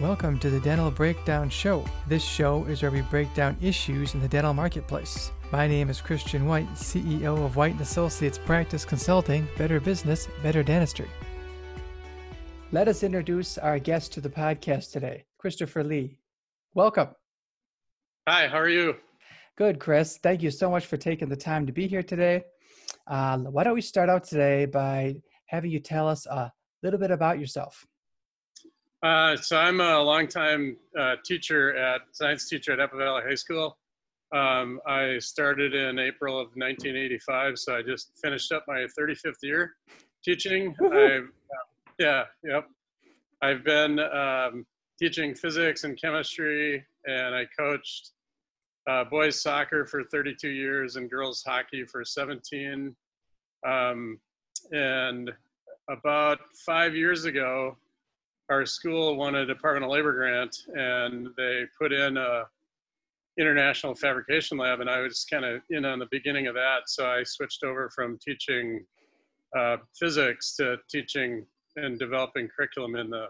Welcome to the Dental Breakdown Show. This show is where we break down issues in the dental marketplace. My name is Christian White, CEO of White & Associates Practice Consulting, Better Business, Better Dentistry. Let us introduce our guest to the podcast today, Christopher Lee. Welcome. Hi, how are you? Good, Chris. Thank you so much for taking the time to be here today. Uh, why don't we start out today by having you tell us a little bit about yourself? Uh, so I'm a longtime uh, teacher at science teacher at Apple Valley High School. Um, I started in April of 1985, so I just finished up my 35th year teaching. I've, yeah, yep. I've been um, teaching physics and chemistry, and I coached uh, boys soccer for 32 years and girls hockey for 17. Um, and about five years ago, our school won a Department of Labor grant, and they put in a international fabrication lab, and I was kind of in on the beginning of that. So I switched over from teaching uh, physics to teaching and developing curriculum in the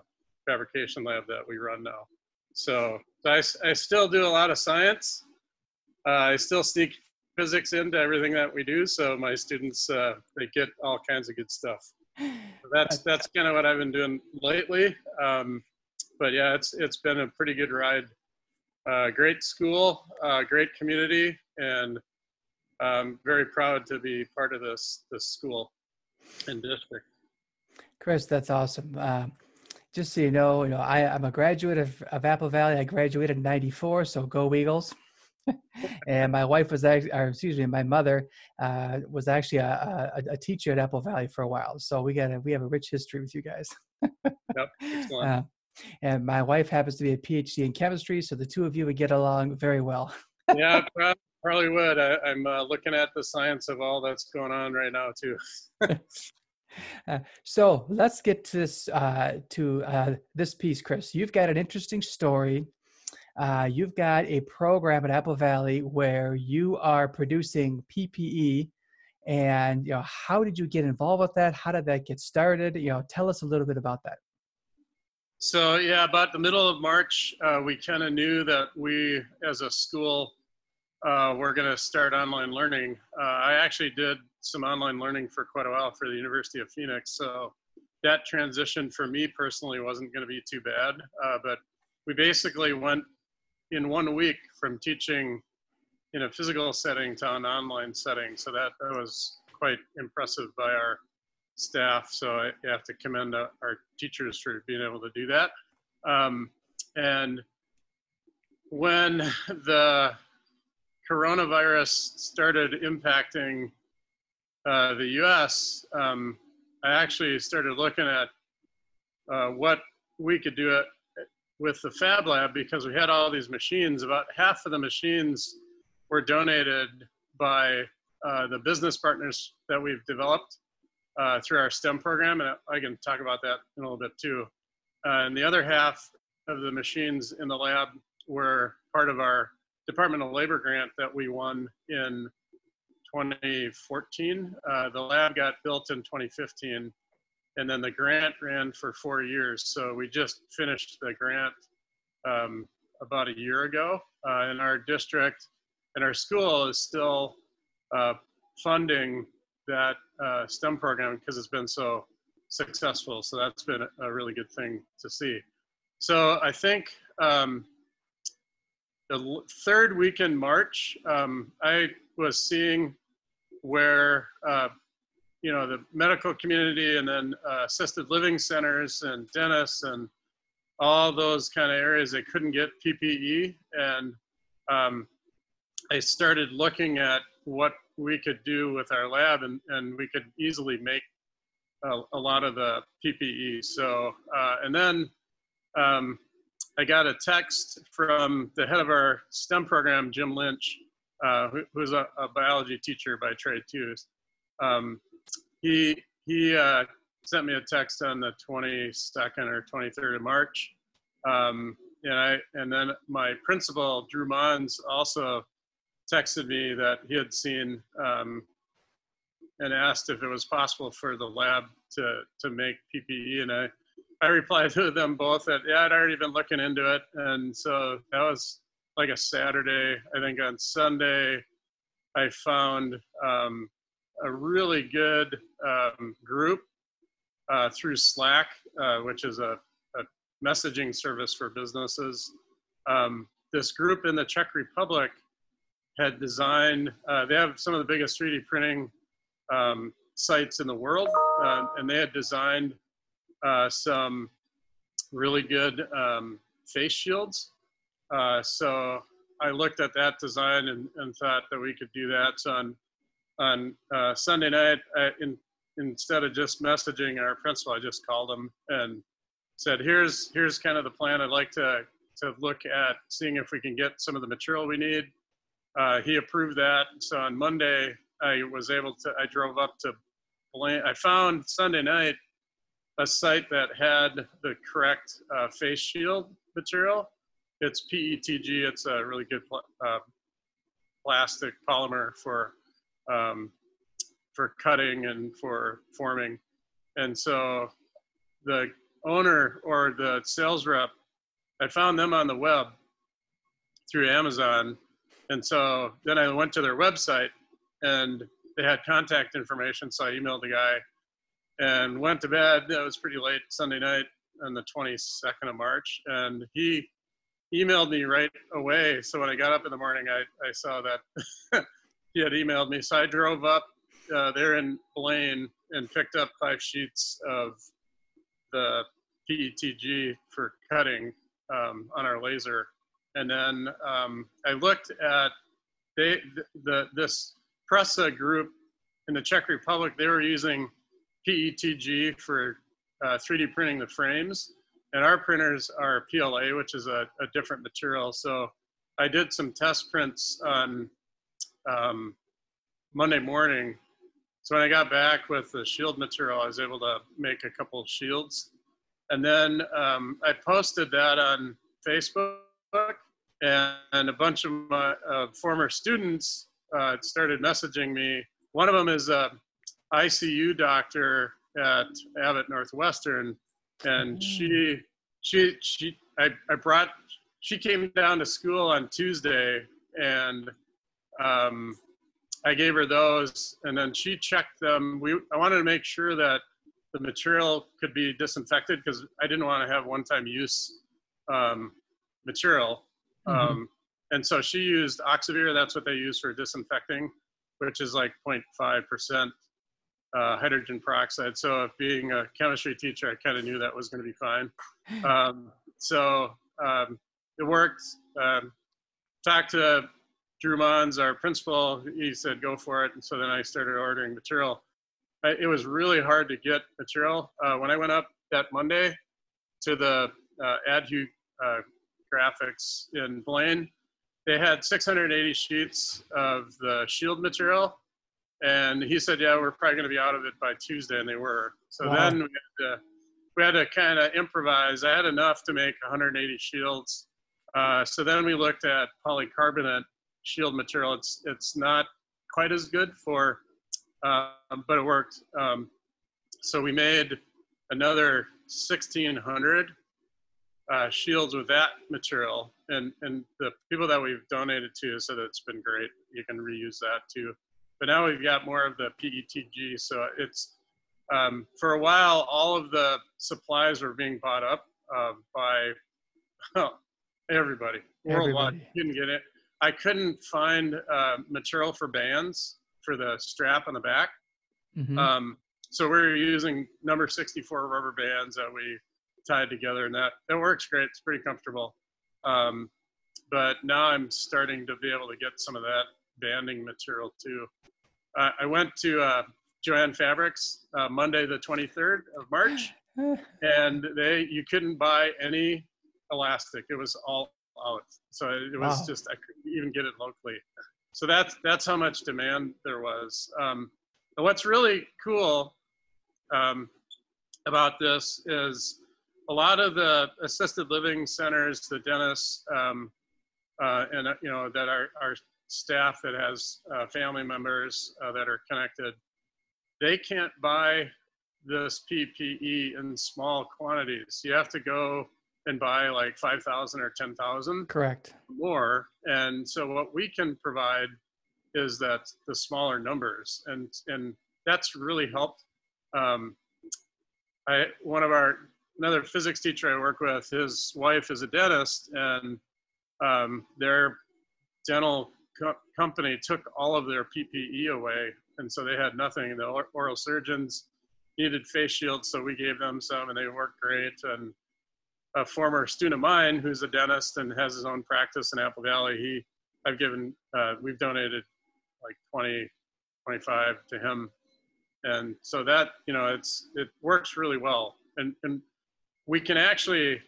fabrication lab that we run now. So I, I still do a lot of science. Uh, I still sneak physics into everything that we do, so my students uh, they get all kinds of good stuff that's that's kind of what I've been doing lately. Um, but yeah, it's it's been a pretty good ride. Uh, great school, uh, great community, and I'm very proud to be part of this this school and district. Chris, that's awesome. Uh, just so you know, you know, I, am a graduate of, of Apple Valley. I graduated in '94, so go Eagles and my wife was actually, or excuse me, my mother uh, was actually a, a, a, teacher at Apple Valley for a while. So we got a, we have a rich history with you guys. yep. Uh, and my wife happens to be a PhD in chemistry, so the two of you would get along very well. yeah, probably would. I, am uh, looking at the science of all that's going on right now too. Uh, so let's get to this uh, to uh, this piece, Chris. You've got an interesting story uh, you've got a program at Apple Valley where you are producing PPE. And you know, how did you get involved with that? How did that get started? You know, tell us a little bit about that. So yeah, about the middle of March, uh, we kind of knew that we, as a school, uh, were going to start online learning. Uh, I actually did some online learning for quite a while for the University of Phoenix, so that transition for me personally wasn't going to be too bad. Uh, but we basically went in one week from teaching in a physical setting to an online setting. So that, that was quite impressive by our staff. So I have to commend our teachers for being able to do that. Um, and when the coronavirus started impacting uh, the US, um, I actually started looking at uh, what we could do with the Fab Lab because we had all these machines. About half of the machines were donated by uh, the business partners that we've developed uh, through our STEM program, and I can talk about that in a little bit too. Uh, and the other half of the machines in the lab were part of our Department of Labor grant that we won in 2014. Uh, the lab got built in 2015 and then the grant ran for four years. So we just finished the grant um, about a year ago, uh, and our district and our school is still uh, funding that uh, STEM program because it's been so successful. So that's been a really good thing to see. So I think um, the third week in March, um, I was seeing where uh, you know the medical community and then uh, assisted living centers and dentists and all those kind of areas they couldn't get PPE and um, I started looking at what we could do with our lab and, and we could easily make a, a lot of the PPE. So, uh, and then um, I got a text from the head of our STEM program, Jim Lynch, uh, who, who's a, a, biology teacher by trade too. Um, he he uh, sent me a text on the 22nd or 23rd of March, um, and I and then my principal Drew Mons also texted me that he had seen um, and asked if it was possible for the lab to to make PPE, and I I replied to them both that yeah, I'd already been looking into it, and so that was like a Saturday. I think on Sunday, I found um, a really good um, group uh, through Slack, uh, which is a, a, messaging service for businesses. Um, this group in the Czech Republic had designed, uh, they have some of the biggest 3D printing um, sites in the world, uh, and they had designed uh, some really good um, face shields. Uh, so I looked at that design and, and, thought that we could do that. On on uh, Sunday night, I, in, instead of just messaging our principal, I just called him and said, "Here's here's kind of the plan. I'd like to to look at seeing if we can get some of the material we need." Uh, he approved that. So on Monday, I was able to. I drove up to Blaine. I found Sunday night a site that had the correct uh, face shield material. It's PETG. It's a really good pl- uh, plastic polymer for um, for cutting and for forming. And so the owner or the sales rep, I found them on the web through Amazon. And so then I went to their website and they had contact information. So I emailed the guy and went to bed. It was pretty late Sunday night on the 22nd of March. And he emailed me right away. So when I got up in the morning, I, I saw that he had emailed me. So I drove up uh, there in Blaine and picked up five sheets of the PETG for cutting um, on our laser. And then um, I looked at they, the, this Prusa group in the Czech Republic, they were using PETG for uh, 3D printing the frames. And our printers are PLA, which is a, a different material. So I did some test prints on um, Monday morning. So when I got back with the shield material, I was able to make a couple of shields. And then um, I posted that on Facebook, and, and a bunch of my uh, former students uh, started messaging me. One of them is a ICU doctor at Abbott Northwestern, and she mm. she she I, I brought she came down to school on Tuesday and um, I gave her those, and then she checked them. We I wanted to make sure that the material could be disinfected because I didn't want to have one-time use um, material. Mm-hmm. Um, and so she used Oxivir. That's what they use for disinfecting, which is like 0.5 percent uh, hydrogen peroxide. So, being a chemistry teacher, I kind of knew that was going to be fine. Um, so um, it worked. Um, talked to Drew Mons, our principal, he said, go for it. And so then I started ordering material. I, it was really hard to get material. Uh, when I went up that Monday to the uh, Adhu uh, graphics in Blaine, they had 680 sheets of the shield material. And he said, yeah, we're probably going to be out of it by Tuesday. And they were. So wow. then we had to, we had to kind of improvise. I had enough to make 180 shields. Uh, so then we looked at polycarbonate shield material. It's it's not quite as good for, um, but it worked. Um, so we made another 1,600 uh, shields with that material, and and the people that we've donated to said it's been great. You can reuse that too. But now we've got more of the PETG, so it's um, for a while all of the supplies were being bought up uh, by everybody worldwide. Everybody. You can get it. I couldn't find uh, material for bands for the strap on the back. Mm-hmm. Um, so we were using number 64 rubber bands that we tied together, and that that works great. It's pretty comfortable. Um, but now I'm starting to be able to get some of that banding material too. Uh, I went to uh, Jo-Ann Fabrics uh, Monday the 23rd of March, and they you couldn't buy any elastic. It was all out. So it was wow. just I couldn't even get it locally. So that's that's how much demand there was. Um, what's really cool um, about this is a lot of the assisted living centers, the dentists, um, uh, and uh, you know that are our staff that has uh, family members uh, that are connected, they can't buy this PPE in small quantities. You have to go and buy like 5,000 or 10,000 correct more. And so what we can provide is that the smaller numbers and, and that's really helped. Um, I, one of our, another physics teacher I work with, his wife is a dentist and um, their dental co- company took all of their PPE away. And so they had nothing. The oral surgeons needed face shields, so we gave them some, and they worked great. And a former student of mine, who's a dentist and has his own practice in Apple Valley, he, I've given, uh, we've donated like 20, 25 to him, and so that you know, it's it works really well, and and we can actually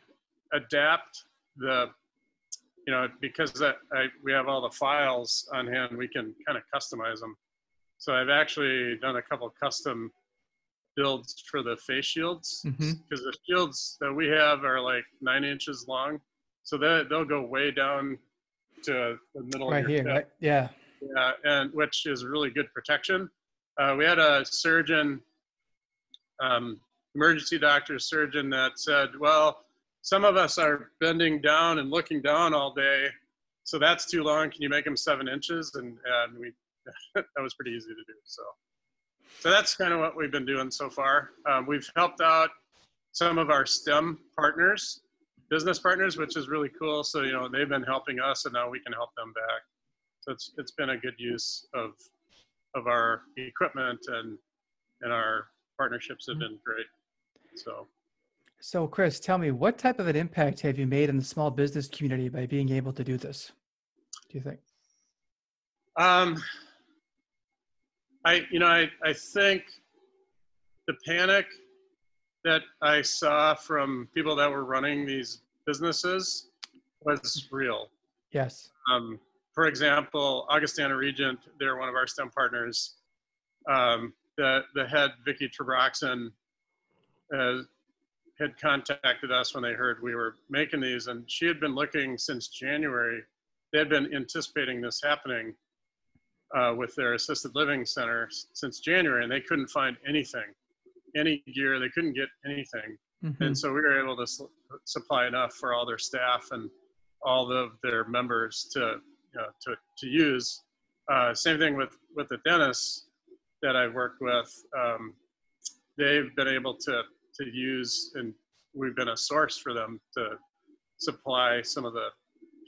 adapt the you know, because that I, we have all the files on hand, we can kind of customize them. So I've actually done a couple custom builds for the face shields because mm-hmm. the shields that we have are like nine inches long, so that they'll go way down to the middle. Right here, right? Yeah. Yeah, and which is really good protection. Uh, we had a surgeon, um, emergency doctor surgeon that said, "Well, some of us are bending down and looking down all day, so that's too long. Can you make them seven inches?" And and we that was pretty easy to do. So so that's kind of what we've been doing so far. Um, we've helped out some of our STEM partners, business partners, which is really cool. So you know they've been helping us, and now we can help them back. So it's it's been a good use of of our equipment and and our partnerships have been great. So. So, Chris, tell me, what type of an impact have you made in the small business community by being able to do this? Do you think? Um, I, you know, I, I think the panic that I saw from people that were running these businesses was real. Yes. Um, for example, Augustana Regent, they're one of our STEM partners. Um, the, the head, Vicky Trebroxen, uh, had contacted us when they heard we were making these, and she had been looking since January. They had been anticipating this happening uh, with their assisted living center since January, and they couldn't find anything, any gear. They couldn't get anything, mm-hmm. and so we were able to su- supply enough for all their staff and all of their members to you know, to to use. Uh, same thing with with the dentists that I've worked with. Um, they've been able to to use, and we've been a source for them to supply some of the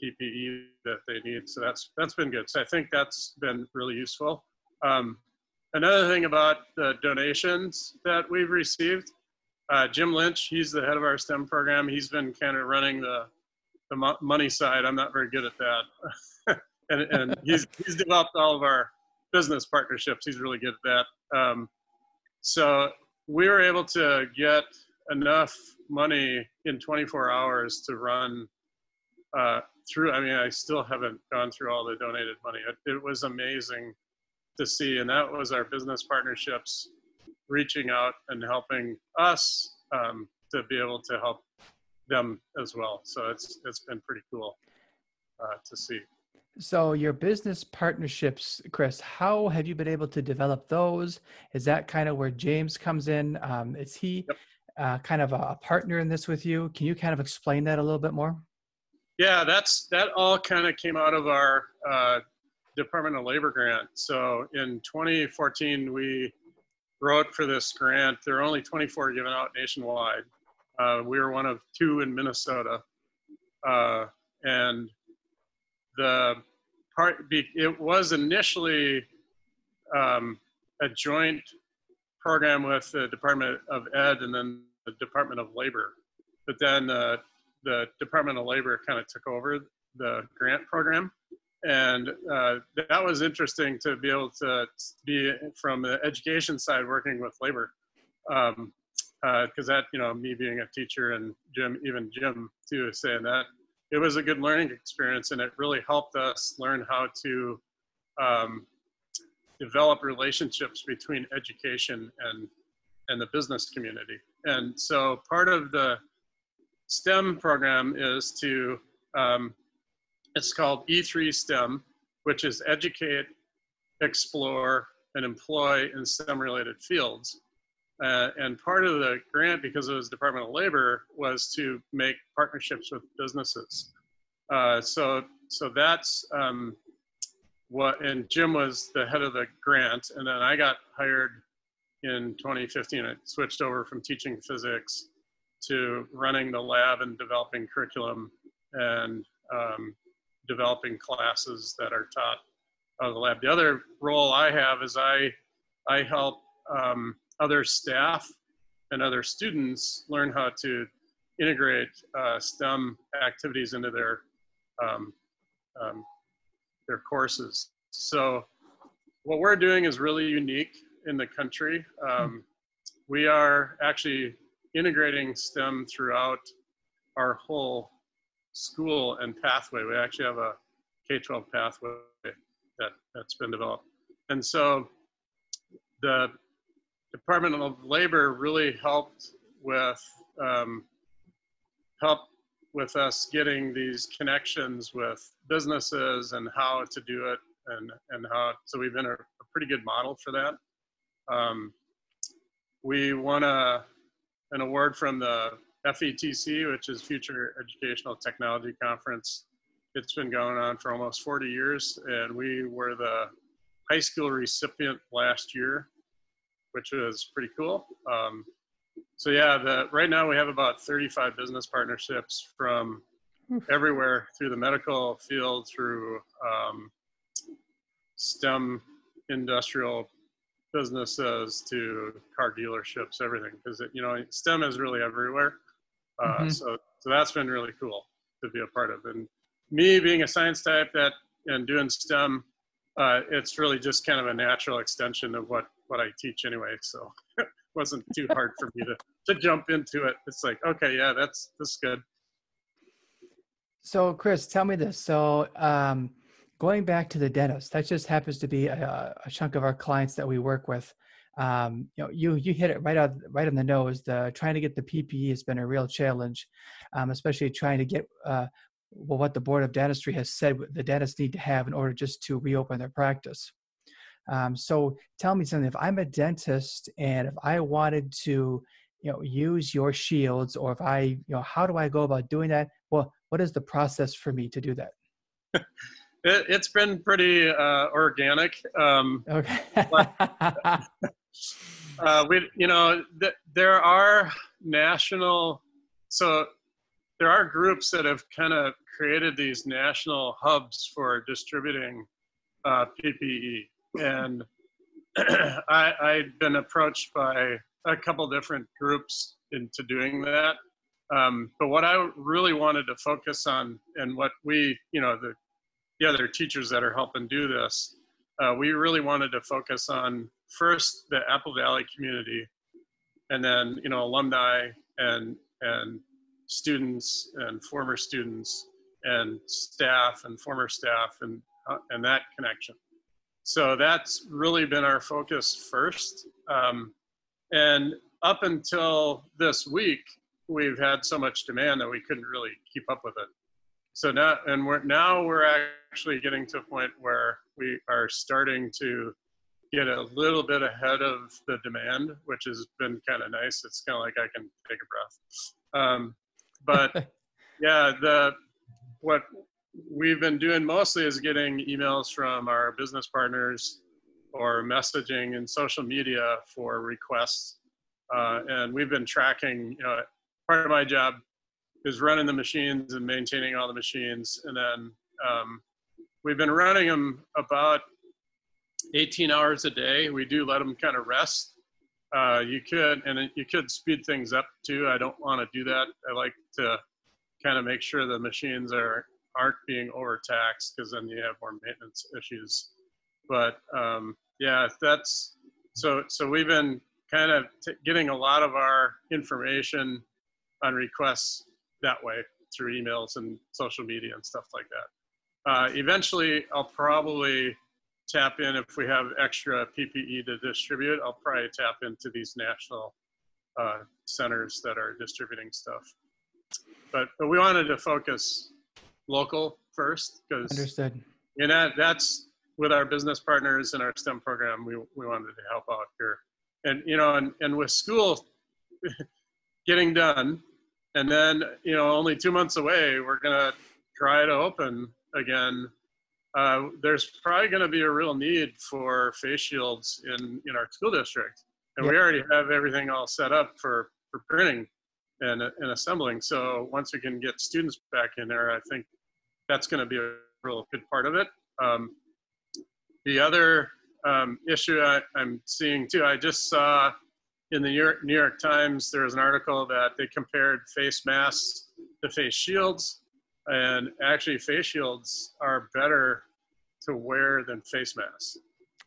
PPE that they need. So that's that's been good. So I think that's been really useful. Um, another thing about the donations that we've received, uh, Jim Lynch, he's the head of our STEM program. He's been kind of running the the mo- money side. I'm not very good at that, and, and he's he's developed all of our business partnerships. He's really good at that. Um, so we were able to get enough money in 24 hours to run uh, through. I mean, I still haven't gone through all the donated money. It, it was amazing to see, and that was our business partnerships reaching out and helping us um, to be able to help them as well. So it's it's been pretty cool uh, to see. So your business partnerships, Chris, how have you been able to develop those? Is that kind of where James comes in? Um, is he yep. uh, kind of a partner in this with you? Can you kind of explain that a little bit more? Yeah, that's that all kind of came out of our uh, Department of Labor grant. So in 2014, we wrote for this grant. There are only 24 given out nationwide. Uh, we were one of two in Minnesota, uh, and the part it was initially um, a joint program with the Department of Ed and then the Department of Labor. But then uh, the Department of Labor kind of took over the grant program. And uh, that was interesting to be able to be from the education side working with labor. Because um, uh, that, you know, me being a teacher and Jim, even Jim too, saying that it was a good learning experience and it really helped us learn how to um, develop relationships between education and and the business community. And so part of the STEM program is to, um, it's called E3 STEM, which is educate, explore, and employ in STEM related fields. Uh, and part of the grant, because it was Department of Labor, was to make partnerships with businesses. Uh, so, so that's um, what. And Jim was the head of the grant, and then I got hired in 2015. I switched over from teaching physics to running the lab and developing curriculum and um, developing classes that are taught out of the lab. The other role I have is I I help um, other staff and other students learn how to integrate uh, STEM activities into their um, um, their courses. So what we're doing is really unique in the country. Um, we are actually integrating STEM throughout our whole school and pathway. We actually have a K-12 pathway that, that's been developed. And so the Department of Labor really helped with um, help with us getting these connections with businesses and how to do it and and how so we've been a, a pretty good model for that. Um, we want a an award from the FETC, which is Future Educational Technology Conference. It's been going on for almost 40 years, and we were the high school recipient last year which was pretty cool. Um, so yeah, the, right now we have about 35 business partnerships from everywhere through the medical field, through um, STEM industrial businesses to car dealerships, everything. Because you know, STEM is really everywhere. Uh, mm-hmm. So so that's been really cool to be a part of. And me being a science type that and doing STEM, uh, it's really just kind of a natural extension of what what I teach anyway, so it wasn't too hard for me to to jump into it. It's like, okay, yeah, that's that's good. So, Chris, tell me this. So, um, going back to the dentist, that just happens to be a, a chunk of our clients that we work with. Um, you know, you you hit it right out right on the nose. The trying to get the PPE has been a real challenge, um, especially trying to get uh, well, what the board of dentistry has said the dentists need to have in order just to reopen their practice. Um, so tell me something. If I'm a dentist and if I wanted to, you know, use your shields, or if I, you know, how do I go about doing that? Well, what is the process for me to do that? it, has been pretty uh, organic. Um, okay. but, uh, we, you know, th- there are national, so there are groups that have kind of created these national hubs for distributing uh, PPE and I, I'd been approached by a couple different groups into doing that. Um, but what I really wanted to focus on, and what we, you know, the the other teachers that are helping do this, uh, we really wanted to focus on first the Apple Valley community, and then you know alumni and and students and former students and staff and former staff and uh, and that connection. So that's really been our focus first. Um, and up until this week, we've had so much demand that we couldn't really keep up with it. So now, and we're now we're actually getting to a point where we are starting to get a little bit ahead of the demand, which has been kind of nice. It's kind of like I can take a breath. Um, but yeah, the what we've been doing mostly is getting emails from our business partners or messaging in social media for requests. Uh, and we've been tracking, you know, part of my job is running the machines and maintaining all the machines. And then um, we've been running them about 18 hours a day. We do let them kind of rest. Uh, you could, and you could speed things up too. I don't want to do that. I like to kind of make sure the machines are aren't being overtaxed because then you have more maintenance issues. But um, yeah, that's so. So we've been kind of t- getting a lot of our information on requests that way through emails and social media and stuff like that. Uh, eventually, I'll probably tap in if we have extra PPE to distribute. I'll probably tap into these national uh, centers that are distributing stuff. But but we wanted to focus local first because understood. And that that's with our business partners in our STEM program. We we wanted to help out here and you know, and and with school getting done, and then you know, only two months away, we're gonna try to open again. Uh, there's probably going to be a real need for face shields in in our school district, and yep. we already have everything all set up for for printing and, and assembling. So once we can get students back in there, I think that's going to be a real good part of it. Um, the other um, issue I, am seeing too, I just saw in the New York, New York Times, there was an article that they compared face masks to face shields. And actually, face shields are better to wear than face masks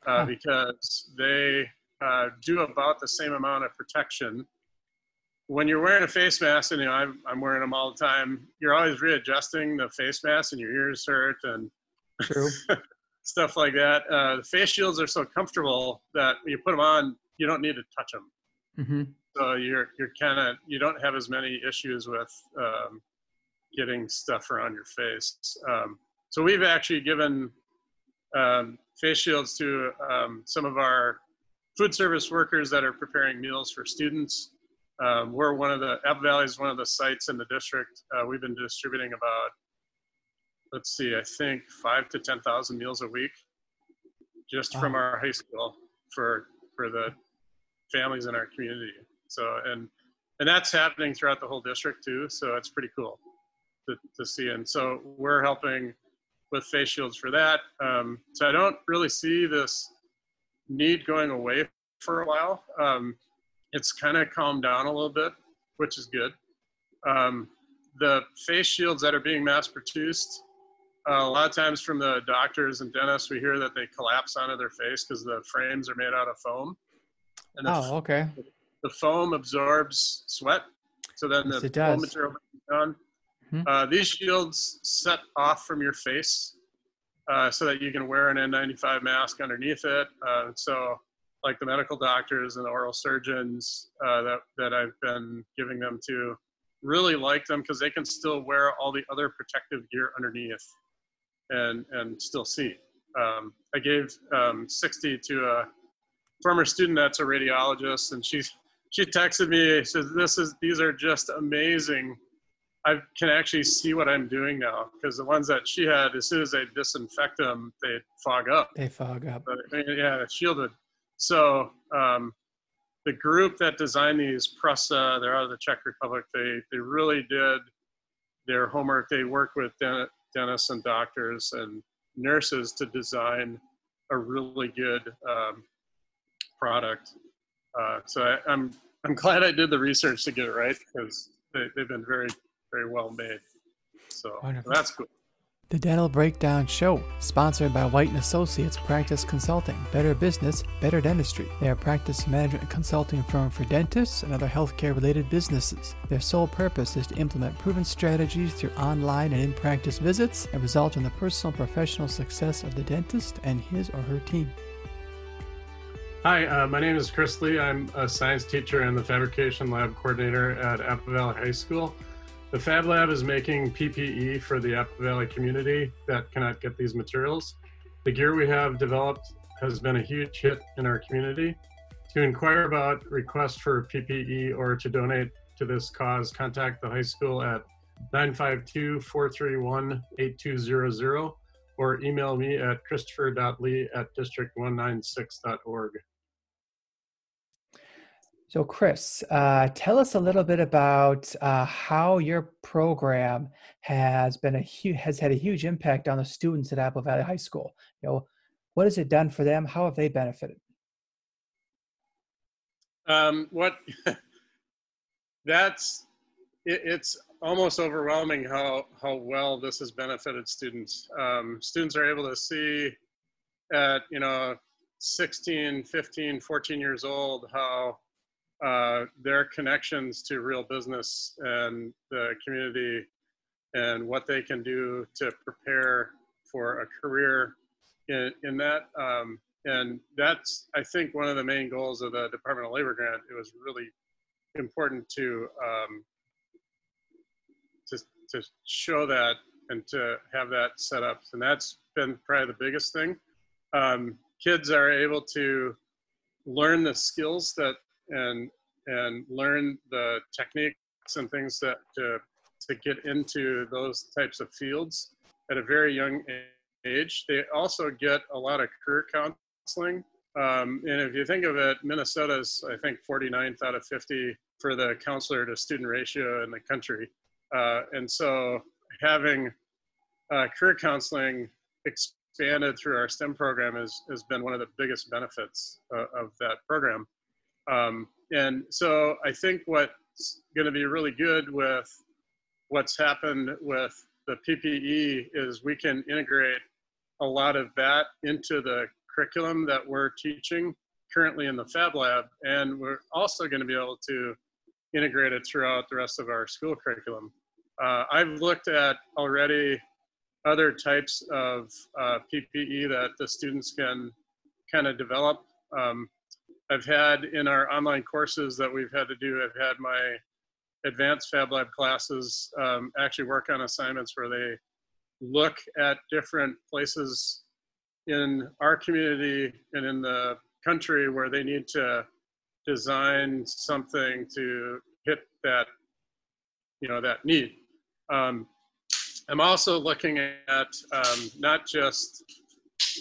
uh, huh. because they uh, do about the same amount of protection when you're wearing a face mask, and you know I'm, I'm wearing them all the time, you're always readjusting the face mask, and your ears hurt and stuff like that. Uh, the face shields are so comfortable that when you put them on, you don't need to touch them. Mm-hmm. So you're you're kind of you don't have as many issues with um, getting stuff around your face. Um, so we've actually given um, face shields to um, some of our food service workers that are preparing meals for students um, we're one of the Apple Valley is one of the sites in the district. Uh, we've been distributing about, let's see, I think five to ten thousand meals a week, just wow. from our high school for for the families in our community. So and and that's happening throughout the whole district too. So it's pretty cool to, to see. And so we're helping with face shields for that. Um, so I don't really see this need going away for a while. Um, it's kind of calmed down a little bit, which is good. Um, the face shields that are being mass produced, uh, a lot of times from the doctors and dentists, we hear that they collapse onto their face because the frames are made out of foam. And oh, okay. The foam absorbs sweat, so then yes, the foam material down. Mm-hmm. Uh, these shields set off from your face uh, so that you can wear an N95 mask underneath it. Uh, so like the medical doctors and the oral surgeons uh, that, that I've been giving them to really like them because they can still wear all the other protective gear underneath and, and still see. Um, I gave um, 60 to a former student that's a radiologist and she, she texted me, says, this is, these are just amazing. I can actually see what I'm doing now because the ones that she had, as soon as they disinfect them, they fog up. They fog up. But, yeah, shielded. So um, the group that designed these Prusa, they're out of the Czech Republic. They they really did their homework. They worked with dentists and doctors and nurses to design a really good um, product. Uh, so I, I'm I'm glad I did the research to get it right because they, they've been very very well made. So that's cool. The Dental Breakdown Show, sponsored by White & Associates Practice Consulting. Better business, better dentistry. They are a practice management consulting firm for dentists and other healthcare related businesses. Their sole purpose is to implement proven strategies through online and in-practice visits and result in the personal professional success of the dentist and his or her team. Hi, uh, my name is Chris Lee. I'm a science teacher and the fabrication lab coordinator at Apple Valley High School. The Fab Lab is making PPE for the Apple Valley community that cannot get these materials. The gear we have developed has been a huge hit in our community. To inquire about requests for PPE or to donate to this cause, contact the high school at 952-431-8200 or email me at christopher.lee at district196.org. So, Chris, uh, tell us a little bit about uh, how your program has been a hu- has had a huge impact on the students at Apple Valley High School. You know, what has it done for them? How have they benefited? Um, what that's it, it's almost overwhelming how how well this has benefited students. Um, students are able to see at you know 16, 15, 14 years old how uh, their connections to real business and the community and what they can do to prepare for a career in, in that. Um, and that's, I think, one of the main goals of the Department of Labor grant. It was really important to um, to, to show that and to have that set up. And that's been probably the biggest thing. Um, kids are able to learn the skills that and and learn the techniques and things that to to get into those types of fields at a very young age. They also get a lot of career counseling. Um, and if you think of it, Minnesota's, I think, 49th out of 50 for the counselor to student ratio in the country. Uh, and so having uh, career counseling expanded through our STEM program has, has been one of the biggest benefits uh, of that program. Um, and so I think what's going to be really good with what's happened with the PPE is we can integrate a lot of that into the curriculum that we're teaching currently in the Fab Lab, and we're also going to be able to integrate it throughout the rest of our school curriculum. Uh, I've looked at already other types of uh, PPE that the students can kind of develop. Um, I've had in our online courses that we've had to do, I've had my advanced Fab Lab classes um, actually work on assignments where they look at different places in our community and in the country where they need to design something to hit that you know that need. Um, i'm also looking at um, not just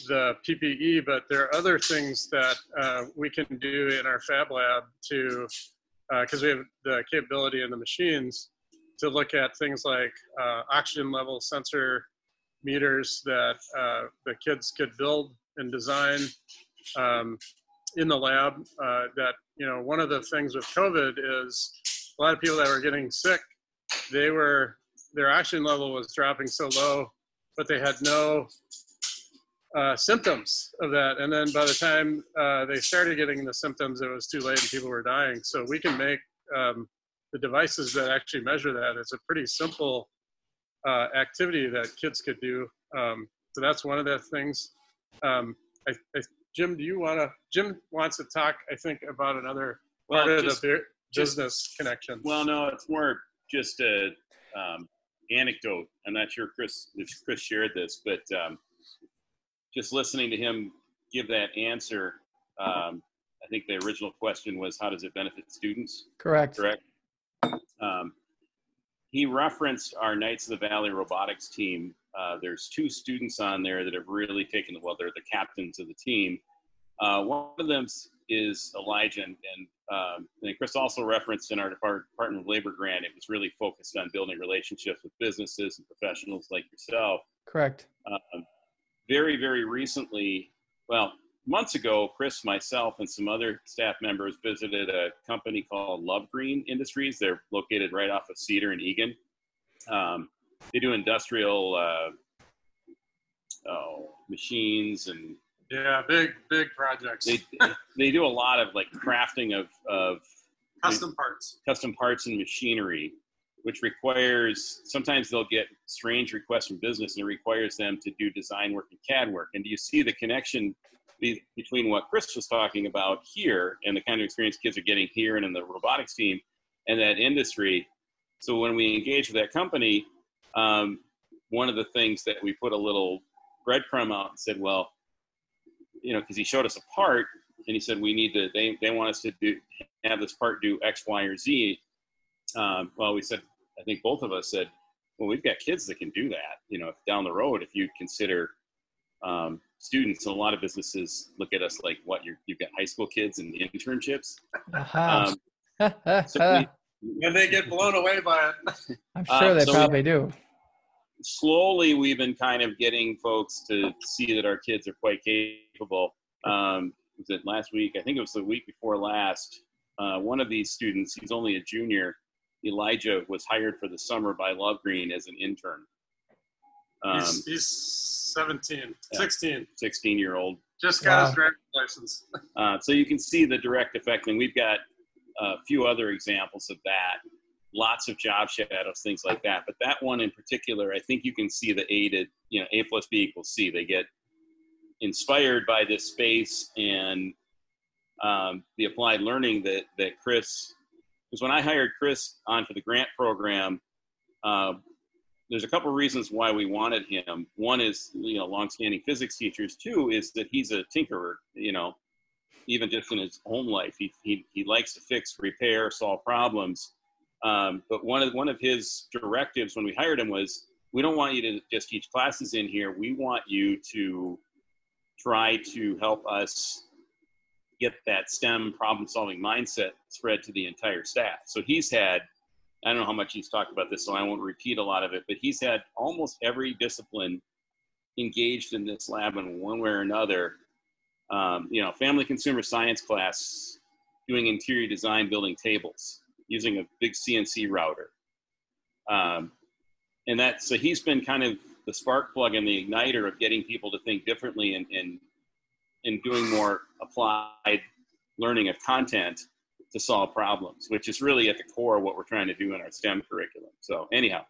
the ppe but there are other things that uh, we can do in our fab lab to because uh, we have the capability in the machines to look at things like uh, oxygen level sensor meters that uh, the kids could build and design um, in the lab. That you know, one of the things with COVID is a lot of people that were getting sick, they were their oxygen level was dropping so low, but they had no uh, symptoms of that. And then by the time uh, they started getting the symptoms, it was too late and people were dying. So we can make um, the devices that actually measure that. It's a pretty simple uh, activity that kids could do. Um, so that's one of the things. Um, I, I, Jim, do you want to? Jim wants to talk. I think about another well, part just, of the business just, connection. Well, no, it's more just a um, anecdote. I'm not sure Chris if Chris shared this, but um, just listening to him give that answer. Um, I think the original question was, "How does it benefit students?" Correct. Correct. Um, he referenced our Knights of the Valley robotics team. Uh, there's two students on there that have really taken the well. They're the captains of the team. Uh, one of them is Elijah, and, and, um, and Chris also referenced in our Department of Labor grant. It was really focused on building relationships with businesses and professionals like yourself. Correct. Um, very, very recently, well, months ago, Chris, myself, and some other staff members visited a company called Lovegreen Industries. They're located right off of Cedar and Eagan. Um, they do industrial uh, oh, machines and yeah, big big projects. They they do a lot of like crafting of of custom parts, custom parts and machinery, which requires sometimes they'll get strange requests from business and it requires them to do design work and CAD work. And do you see the connection be, between what Chris was talking about here and the kind of experience kids are getting here and in the robotics team and that industry. So when we engage with that company, um, one of the things that we put a little breadcrumb out and said, well, you know, because he showed us a part and he said we need to. They they want us to do have this part do X, Y, or Z. Um, well, we said I think both of us said, well, we've got kids that can do that. You know, if down the road, if you consider um, students and a lot of businesses look at us like what you're, you've got high school kids and internships uh-huh. um, so we, and they get blown away by it i'm sure um, they so probably we, do slowly we've been kind of getting folks to see that our kids are quite capable um, was it last week i think it was the week before last uh, one of these students he's only a junior elijah was hired for the summer by love green as an intern um, he's, he's 17, yeah, 16. 16 year old. Just got wow. his driver's license. uh, so you can see the direct effect, and we've got a few other examples of that. Lots of job shadows, things like that. But that one in particular, I think you can see the A to, you know, A plus B equals C. They get inspired by this space and um, the applied learning that, that Chris, because when I hired Chris on for the grant program, uh, there's a couple of reasons why we wanted him. One is, you know, longstanding physics teachers. Two is that he's a tinkerer, you know, even just in his home life. He, he, he likes to fix, repair, solve problems. Um, but one of, one of his directives when we hired him was, we don't want you to just teach classes in here. We want you to try to help us get that STEM problem solving mindset spread to the entire staff. So he's had, I don't know how much he's talked about this, so I won't repeat a lot of it, but he's had almost every discipline engaged in this lab in one way or another. Um, you know, family consumer science class doing interior design building tables using a big CNC router. Um, and that, so he's been kind of the spark plug and the igniter of getting people to think differently and, and, and doing more applied learning of content to solve problems, which is really at the core of what we're trying to do in our STEM curriculum. So anyhow,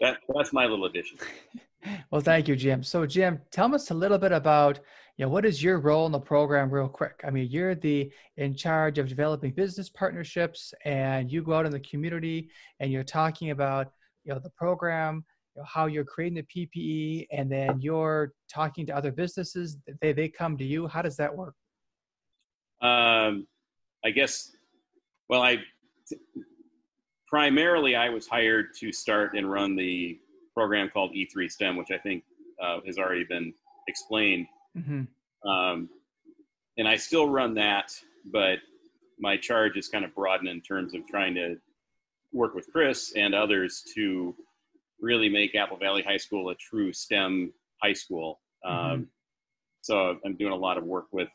that, that's my little addition. well, thank you, Jim. So Jim, tell us a little bit about, you know, what is your role in the program real quick? I mean, you're the in charge of developing business partnerships and you go out in the community and you're talking about, you know, the program, how you're creating the PPE and then you're talking to other businesses, they, they come to you. How does that work? Um, I guess, well, I primarily I was hired to start and run the program called E3 STEM, which I think uh, has already been explained. Mm-hmm. Um, and I still run that, but my charge is kind of broadened in terms of trying to work with Chris and others to really make Apple Valley High School a true STEM high school. Um, mm-hmm. So I'm doing a lot of work with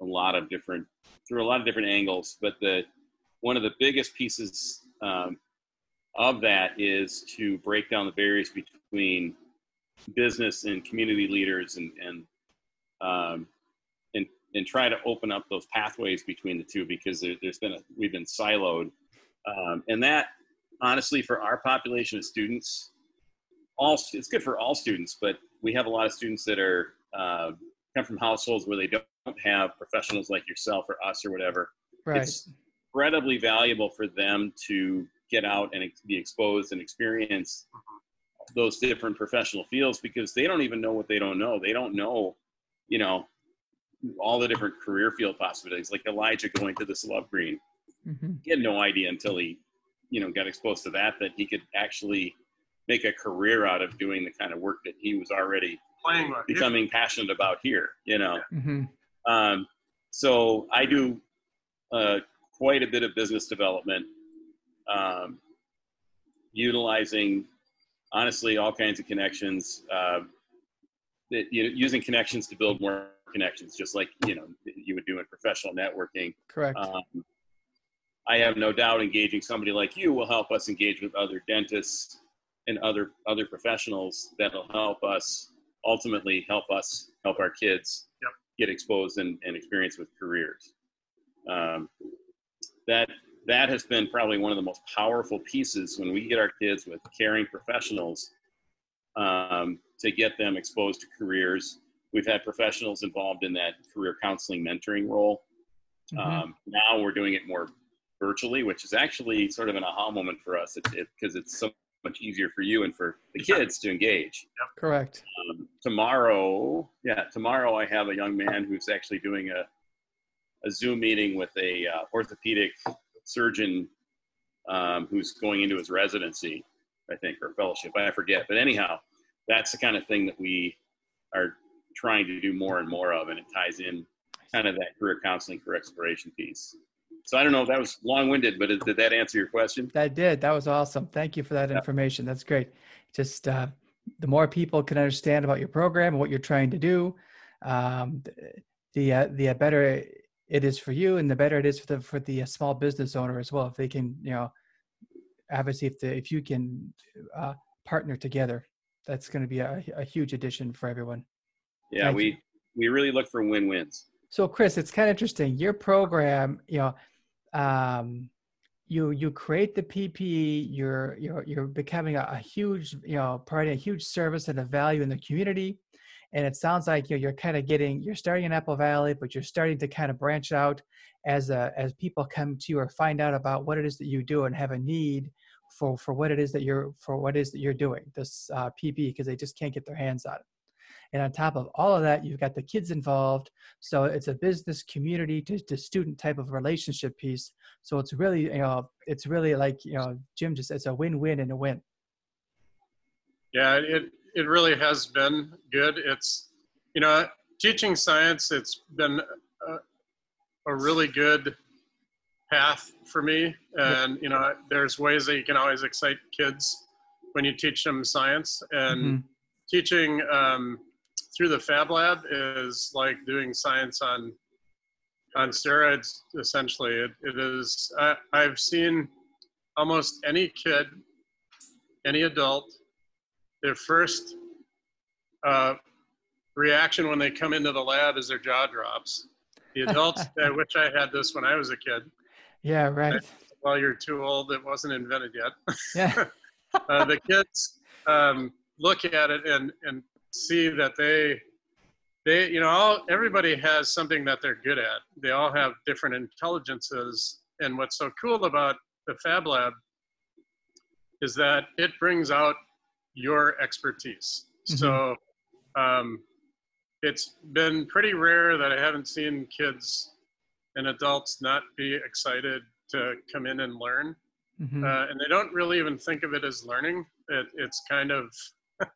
a lot of different through a lot of different angles. But the one of the biggest pieces um, of that is to break down the barriers between business and community leaders and and um, and and try to open up those pathways between the two because there, has been a, we've been siloed um, and that honestly for our population of students all it's good for all students but we have a lot of students that are uh, come from households where they don't have professionals like yourself or us or whatever right. it's incredibly valuable for them to get out and be exposed and experience those different professional fields because they don't even know what they don't know. They don't know, you know, all the different career field possibilities. Like Elijah going to the Lovegreen, mm-hmm. he had no idea until he, you know, got exposed to that that he could actually make a career out of doing the kind of work that he was already playing becoming passionate about here. You know, mm-hmm. um, so I do uh, quite a bit of business development um, utilizing honestly all kinds of connections uh, that, you know, using connections to build more connections just like you know you would do in professional networking correct um, i have no doubt engaging somebody like you will help us engage with other dentists and other other professionals that'll help us ultimately help us help our kids yep. get exposed and, and experience with careers um, that that has been probably one of the most powerful pieces when we get our kids with caring professionals um, to get them exposed to careers. We've had professionals involved in that career counseling mentoring role. Mm-hmm. Um, now we're doing it more virtually, which is actually sort of an aha moment for us because it, it's so much easier for you and for the kids to engage. Yep. Correct. Um, tomorrow, yeah, tomorrow I have a young man who's actually doing a, a Zoom meeting with a uh, orthopedic surgeon um, who's going into his residency, I think, or fellowship. I forget. But anyhow, that's the kind of thing that we are trying to do more and more of, and it ties in kind of that career counseling, for exploration piece. So I don't know if that was long-winded, but did that answer your question? That did. That was awesome. Thank you for that information. That's great. Just uh, the more people can understand about your program and what you're trying to do, um, the uh, the better it is for you and the better it is for the for the uh, small business owner as well if they can you know obviously if the if you can uh, partner together that's going to be a, a, huge addition for everyone yeah Thank we you. we really look for win-wins so chris it's kind of interesting your program you know um you you create the ppe you're you're you're becoming a, a huge you know providing a huge service and a value in the community. And it sounds like you know, you're kind of getting you're starting in apple valley but you're starting to kind of branch out as a, as people come to you or find out about what it is that you do and have a need for for what it is that you're for what it is that you're doing this uh, pp because they just can't get their hands on it And on top of all of that, you've got the kids involved. So it's a business community to, to student type of relationship piece. So it's really, you know, it's really like, you know, Jim just, it's a win-win and a win. Yeah, it, it really has been good. It's, you know, teaching science, it's been a, a really good path for me. And, you know, there's ways that you can always excite kids when you teach them science. And mm-hmm. teaching um, through the Fab Lab is like doing science on on steroids. Essentially, it, it is. I, I've seen almost any kid, any adult, their first uh, reaction when they come into the lab is their jaw drops. The adults, I wish I had this when I was a kid. Yeah, right. well, you're too old. It wasn't invented yet. Yeah. uh, the kids um, look at it and and see that they they you know all everybody has something that they're good at. They all have different intelligences, and what's so cool about the Fab Lab is that it brings out your expertise. Mm-hmm. So um, it's been pretty rare that I haven't seen kids and adults not be excited to come in and learn. Mm-hmm. Uh, and they don't really even think of it as learning. It, it's kind of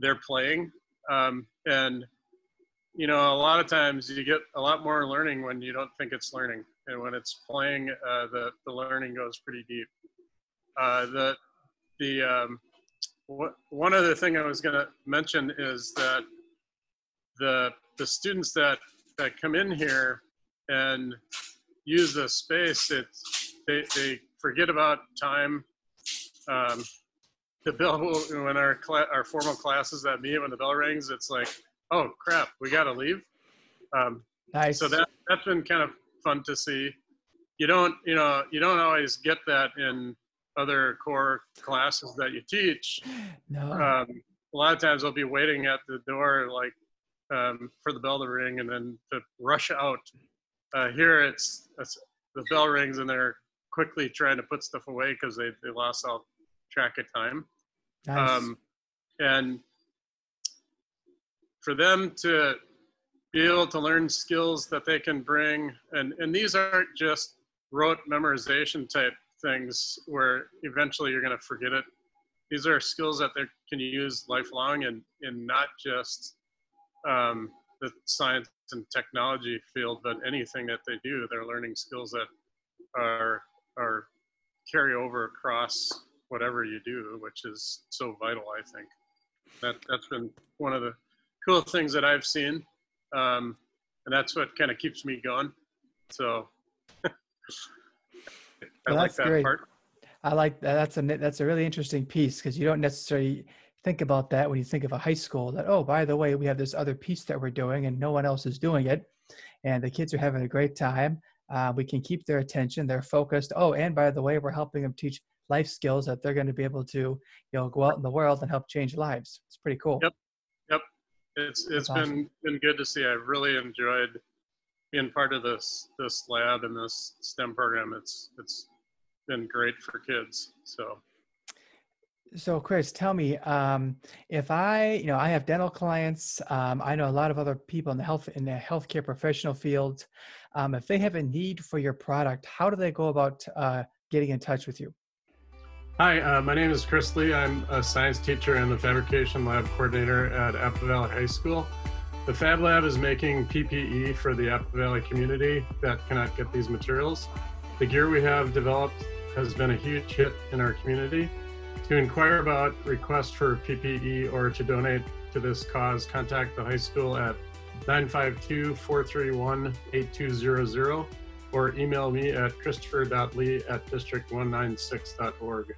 they're playing. Um, and you know, a lot of times you get a lot more learning when you don't think it's learning, and when it's playing, uh, the the learning goes pretty deep. Uh, the the um, what, one other thing I was going to mention is that the the students that that come in here and use the space, it they they forget about time. Um, the bell when our cl- our formal classes that meet when the bell rings, it's like, oh crap, we got to leave. Um, nice. So that that's been kind of fun to see. You don't you know you don't always get that in other core classes that you teach, no. um, a lot of times I'll be waiting at the door like um, for the bell to ring and then to rush out. Uh, here it's, it's, the bell rings and they're quickly trying to put stuff away because they, they lost all track of time. Nice. Um, and for them to be able to learn skills that they can bring, and, and these aren't just rote memorization type things where eventually you're going to forget it. These are skills that they can use lifelong and, and not just um, the science and technology field, but anything that they do, they're learning skills that are, are carry over across whatever you do, which is so vital, I think. That, that's been one of the cool things that I've seen. Um, and that's what kind of keeps me going. So I well, like that great. part. I like that. That's a that's a really interesting piece because you don't necessarily think about that when you think of a high school. That oh, by the way, we have this other piece that we're doing and no one else is doing it, and the kids are having a great time. Uh, we can keep their attention. They're focused. Oh, and by the way, we're helping them teach life skills that they're going to be able to you know go out in the world and help change lives. It's pretty cool. Yep, yep. It's it's That's been awesome. been good to see. I really enjoyed being part of this this lab and this STEM program. It's it's been great for kids. So. So, Chris, tell me um, if I, you know, I have dental clients. Um, I know a lot of other people in the health in the healthcare professional field. Um, if they have a need for your product, how do they go about uh, getting in touch with you? Hi, uh, my name is Chris Lee. I'm a science teacher and the fabrication lab coordinator at Apple Valley High School. The Fab Lab is making PPE for the Apple Valley community that cannot get these materials. The gear we have developed has been a huge hit in our community. To inquire about requests for PPE or to donate to this cause, contact the high school at 952 431 8200 or email me at christopher.lee at district196.org.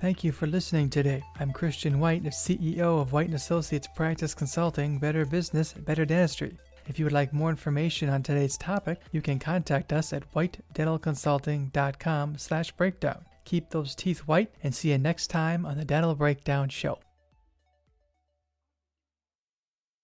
Thank you for listening today. I'm Christian White, CEO of White and Associates Practice Consulting, Better Business, Better Dentistry. If you would like more information on today's topic, you can contact us at whitedentalconsulting.com slash breakdown. Keep those teeth white and see you next time on the Dental Breakdown Show.